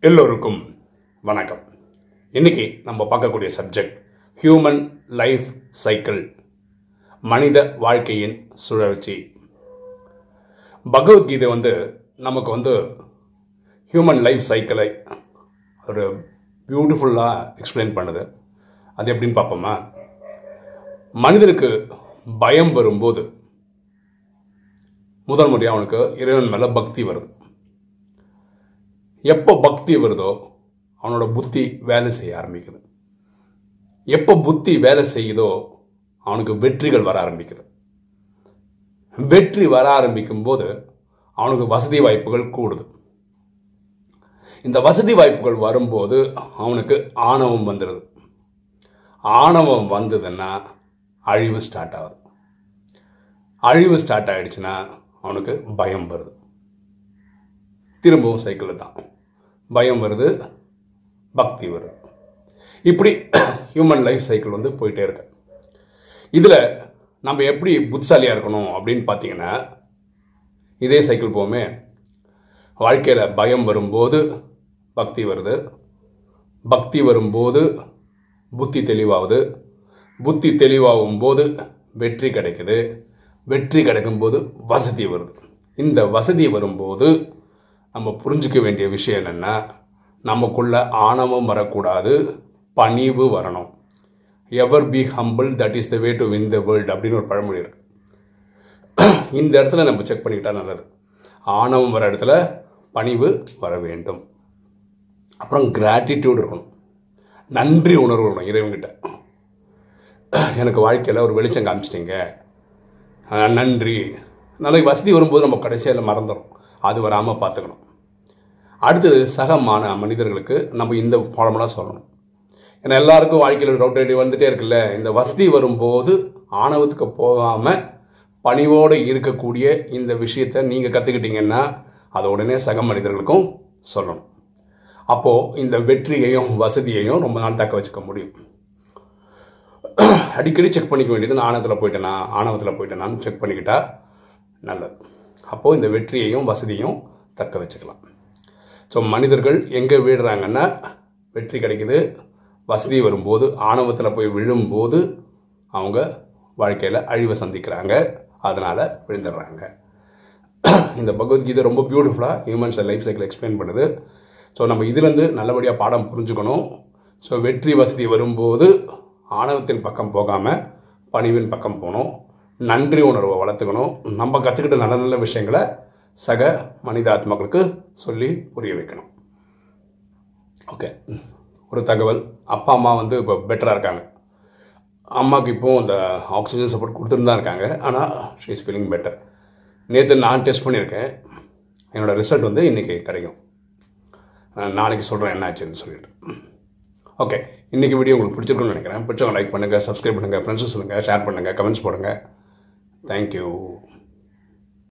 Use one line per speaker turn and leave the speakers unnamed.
எல்லோருக்கும் வணக்கம். இன்னைக்கு நம்ம பார்க்கக்கூடிய சப்ஜெக்ட் ஹியூமன் லைஃப் சைக்கிள் மனித வாழ்க்கையின் சுழற்சி. பகவத்கீதை வந்து நமக்கு வந்து ஹியூமன் லைஃப் சைக்கிளை ஒரு பியூட்டிஃபுல்லாக எக்ஸ்பிளைன் பண்ணுது. அது எப்படின்னு பார்ப்போமா? மனிதனுக்கு பயம் வரும்போது முதல் முறையாக அவனுக்கு இறைவன் மேலே பக்தி வருது. எப்போ பக்தி வருதோ அவனோட புத்தி வேலை செய்ய ஆரம்பிக்குது. எப்போ புத்தி வேலை செய்யுதோ அவனுக்கு வெற்றிகள் வர ஆரம்பிக்குது. வெற்றி வர ஆரம்பிக்கும் போது அவனுக்கு வசதி வாய்ப்புகள் கூடுது. இந்த வசதி வாய்ப்புகள் வரும்போது அவனுக்கு ஆணவம் வந்துடுது ஆணவம் வந்ததுன்னா அழிவு ஸ்டார்ட் ஆகுது. அழிவு ஸ்டார்ட் ஆயிடுச்சுன்னா அவனுக்கு பயம் வருது. திரும்பவும் சைக்கிள் தான். பயம் வருது பக்தி வருது. இப்படி ஹியூமன் லைஃப் சைக்கிள் வந்து போயிட்டே இருக்கு. இதில் நம்ம எப்படி புத்திசாலியாக இருக்கணும் அப்படின்னு பார்த்தீங்கன்னா இதே சைக்கிள் போமே வாழ்க்கையில் பயம் வரும்போது பக்தி வருது. பக்தி வரும்போது புத்தி தெளிவாகுது. புத்தி தெளிவாகும் போது வெற்றி கிடைக்குது. வெற்றி கிடைக்கும்போது வசதி வருது. இந்த வசதி வரும்போது நம்ம புரிஞ்சுக்க வேண்டிய விஷயம் என்னென்னா நமக்குள்ள ஆணவம் வரக்கூடாது பணிவு வரணும். Ever be humble that is the way to win the world அப்படின்னு ஒரு பழமொழி இருக்கு. இந்த இடத்துல நம்ம செக் பண்ணிக்கிட்டா நல்லது. ஆணவம் வர இடத்துல பணிவு வர வேண்டும். அப்புறம் கிராட்டிடியூட் இருக்கணும். நன்றி உணர்வு இருக்கணும் இறைவங்கிட்ட எனக்கு வாழ்க்கையில் ஒரு வெளிச்சம் காமிச்சிட்டிங்க. நன்றி. நாளைக்கு வசதி வரும்போது நம்ம கடைசியில் மறந்துடும் அது வராமல் பார்த்துக்கணும். அடுத்தது சகமான மனிதர்களுக்கு நம்ம இந்த ஃபார்முலா சொல்லணும். ஏன்னா எல்லாருக்கும் வாழ்க்கையில் டவுட் ஐடி வந்துகிட்டே இருக்குல்ல? இந்த வசதி வரும்போது ஆணவத்துக்கு போகாமல் பணிவோடு இருக்கக்கூடிய இந்த விஷயத்தை நீங்கள் கற்றுக்கிட்டீங்கன்னா அதை உடனே சக மனிதர்களுக்கும் சொல்லணும். அப்போது இந்த வெற்றியையும் வசதியையும் ரொம்ப நாள் தக்க வச்சுக்க முடியும். அடிக்கடி செக் பண்ணிக்க வேண்டியது நான் ஆணவத்தில் போயிட்டேனா? ஆணவத்தில் போயிட்டேனான்னு செக் பண்ணிக்கிட்டா நல்லது. அப்போது இந்த வெற்றியையும் வசதியும் தக்க வச்சுக்கலாம். ஸோ மனிதர்கள் எங்கே விழுறாங்கன்னா வெற்றி கிடைக்குது வசதி வரும்போது ஆணவத்தில் போய் விழும்போது அவங்க வாழ்க்கையில் அழிவை சந்திக்கிறாங்க அதனால் விழுந்துடுறாங்க. இந்த பகவத்கீதை ரொம்ப பியூட்டிஃபுல்லாக ஹியூமன்ஸ் லைஃப் சைக்கிள் எக்ஸ்பிளைன் பண்ணுது. ஸோ நம்ம இதுலேருந்து நல்லபடியாக பாடம் புரிஞ்சுக்கணும். ஸோ வெற்றி வசதி வரும்போது ஆணவத்தின் பக்கம் போகாமல் பணிவின் பக்கம் போகணும். நன்றி உணர்வை வளர்த்துக்கணும். நம்ம கற்றுக்கிட்ட நல்ல நல்ல விஷயங்களை சக மனித ஆத்மாக்களுக்கு சொல்லி புரிய வைக்கணும். ஓகே ஒரு தகவல். அப்பா அம்மா வந்து இப்போ பெட்டராக இருக்காங்க. அம்மாவுக்கு இப்போ இந்த ஆக்சிஜன் சப்போர்ட் கொடுத்துட்டு தான் இருக்காங்க. ஆனால் ஷீ இஸ் ஃபீலிங் பெட்டர் நேற்று நான் டெஸ்ட் பண்ணியிருக்கேன். என்னோட ரிசல்ட் வந்து இன்றைக்கி கிடைக்கும். நாளைக்கு சொல்கிறேன் என்ன ஆச்சுன்னு சொல்லிட்டு. ஓகே இன்றைக்கி வீடியோ உங்களுக்கு பிடிச்சிருக்குன்னு நினைக்கிறேன். பிடிச்சவங்க லைக் பண்ணுங்கள் சப்ஸ்கிரைப் பண்ணுங்கள் ஃப்ரெண்ட்ஸும் சொல்லுங்கள் ஷேர் பண்ணுங்கள் கமெண்ட்ஸ் போடுங்கள் Thank you.